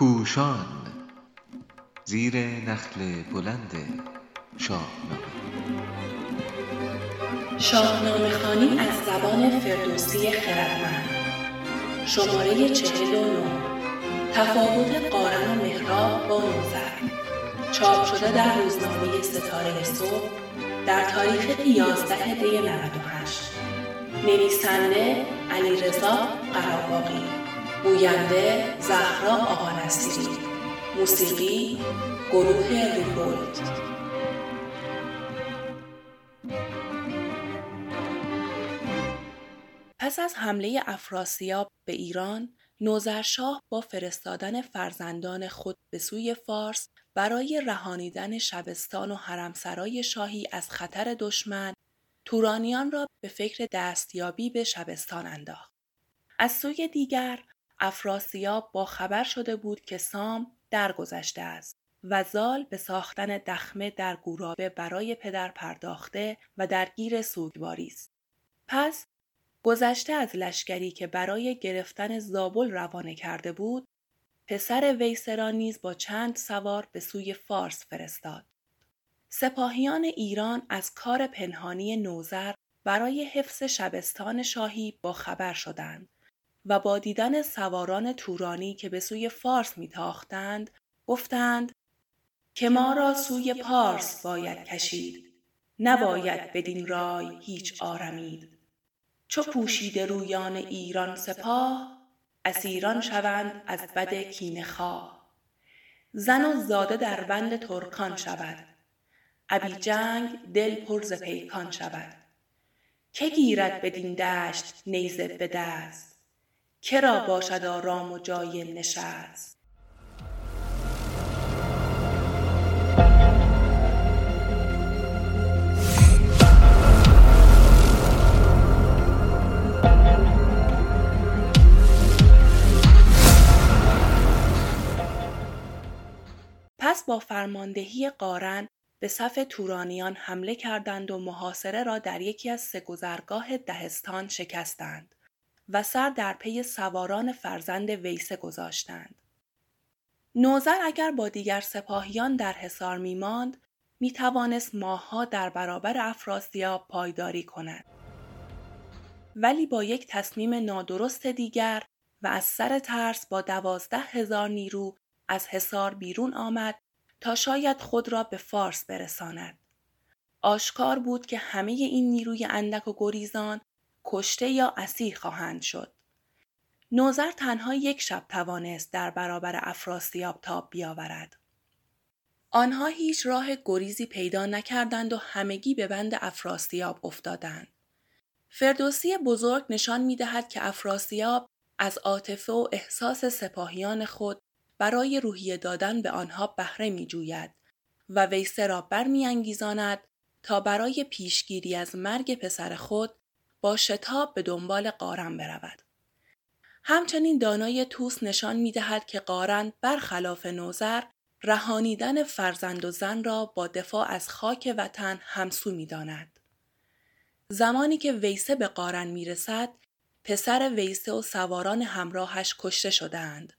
پوشان زیر نخل بلند شاهنامه. شاهنامه خانی از زبان فردوسی خردمند. شماره چهل و نو تفاوت قارن و مهراب با نوزر. چاپ شده در روزنامه ستاره صبح در تاریخ 11 دی 98 نویسنده علیرضا قراباقی گوینده زهرا آقانصیری موسیقی گروه ریپولت پس از حمله افراسیاب به ایران نوذرشاه با فرستادن فرزندان خود به سوی فارس برای رهانیدن شبستان و حرمسرای شاهی از خطر دشمن تورانیان را به فکر دستیابی به شبستان انداخت. از سوی دیگر افراسیاب با خبر شده بود که سام درگذشته است و زال به ساختن دخمه در گورابه برای پدر پرداخته و درگیر سوگواری است. پس گذشته از لشکری که برای گرفتن زابل روانه کرده بود پسر ویسرا نیز با چند سوار به سوی فارس فرستاد. سپاهیان ایران از کار پنهانی نوزر برای حفظ شبستان شاهی با خبر شدند و با دیدن سواران تورانی که به سوی فارس میتاختند گفتند که ما را سوی پارس باید کشید نباید بدین رای هیچ آرمید. چو پوشیده رویان ایران سپاه اسیران شوند از بد کینه خواه. زن و زاده در بند ترکان شود. ابی جنگ دل پر ز پیکان شود. که گیرد بدین دشت نیزه به دست؟ که را باشد آرام و جای نشست؟ پس با فرماندهی قارن به صف تورانیان حمله کردند و محاصره را در یکی از سه گذرگاه دهستان شکستند. و سر در پی سواران فرزند ویسه گذاشتند. نوزر اگر با دیگر سپاهیان در حصار می ماند می توانست ماهها در برابر افراسیاب پایداری کند. ولی با یک تصمیم نادرست دیگر و از سر ترس با دوازده هزار نیرو از حصار بیرون آمد تا شاید خود را به فارس برساند. آشکار بود که همه این نیروی اندک و گریزان کشته یا اسیر خواهند شد. نوزر تنها یک شب توانست در برابر افراسیاب تاب بیاورد. آنها هیچ راه گریزی پیدا نکردند و همگی به بند افراسیاب افتادند. فردوسی بزرگ نشان می دهد که افراسیاب از عاطفه و احساس سپاهیان خود برای روحیه دادن به آنها بهره می جوید و ویسه را برمیانگیزاند تا برای پیشگیری از مرگ پسر خود با شتاب به دنبال قارن برود. همچنین دانای توس نشان می دهد که قارن برخلاف نوزر رهانیدن فرزند و زن را با دفاع از خاک وطن همسو می داند. زمانی که ویسه به قارن می رسد، پسر ویسه و سواران همراهش کشته شدهاند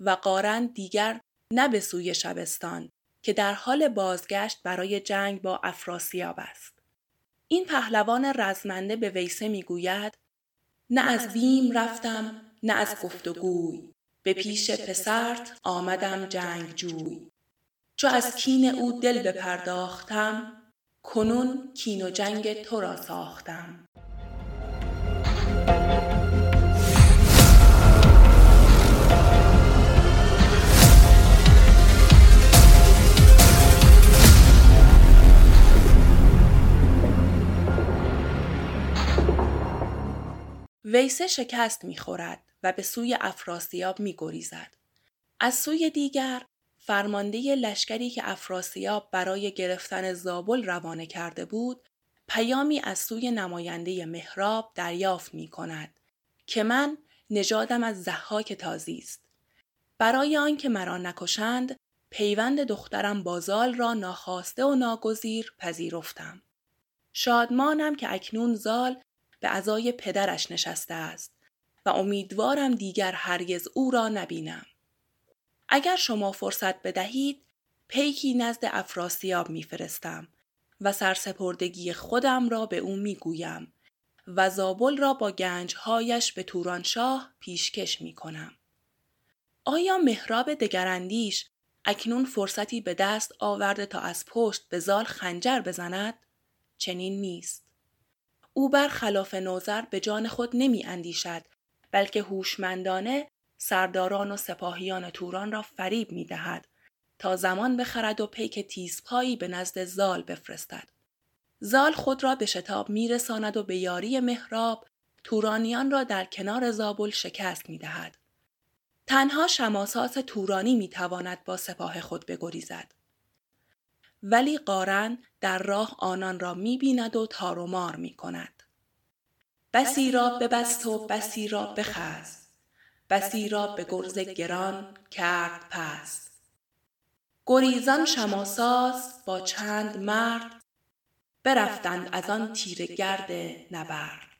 و قارن دیگر نه به سوی شبستان که در حال بازگشت برای جنگ با افراسیاب است. این پهلوان رزمنده به ویسه می‌گوید نه از بیم رفتم نه از گفتگوی به پیش پسرت آمدم جنگ جوی چو از کین او دل بپرداختم کنون کین و جنگ تو را ساختم. ویسه شکست می‌خورد و به سوی افراسیاب میگریزد. از سوی دیگر فرمانده لشکری که افراسیاب برای گرفتن زابل روانه کرده بود پیامی از سوی نماینده مهراب دریافت می کند که من نژادم از زحاک تازی است. برای آنکه مرا نکشند پیوند دخترم بازال را ناخواسته و ناگزیر پذیرفتم. شادمانم که اکنون زال به ازای پدرش نشسته است و امیدوارم دیگر هرگز او را نبینم. اگر شما فرصت بدهید پیکی نزد افراسیاب میفرستم و سرسپردگی خودم را به او می‌گویم و زابل را با گنجهایش به تورانشاه پیشکش می کنم. آیا مهراب دگراندیش اکنون فرصتی به دست آورده تا از پشت به زال خنجر بزند؟ چنین نیست. او بر خلاف نوزر به جان خود نمی اندیشد بلکه هوشمندانه سرداران و سپاهیان توران را فریب می دهد تا زمان بخرد و پیک تیزپایی به نزد زال بفرستد. زال خود را به شتاب میرساند و به یاری مهراب تورانیان را در کنار زابل شکست می دهد. تنها شماسات تورانی می تواند با سپاه خود بگریزد. ولی قارن در راه آنان را می بیند و تار و مار می کند. بسی را ببست و بسی را بخست. بسی را به گرز گران کرد پست. گریزان شماساس با چند مرد برفتند از آن تیره گرد نبرد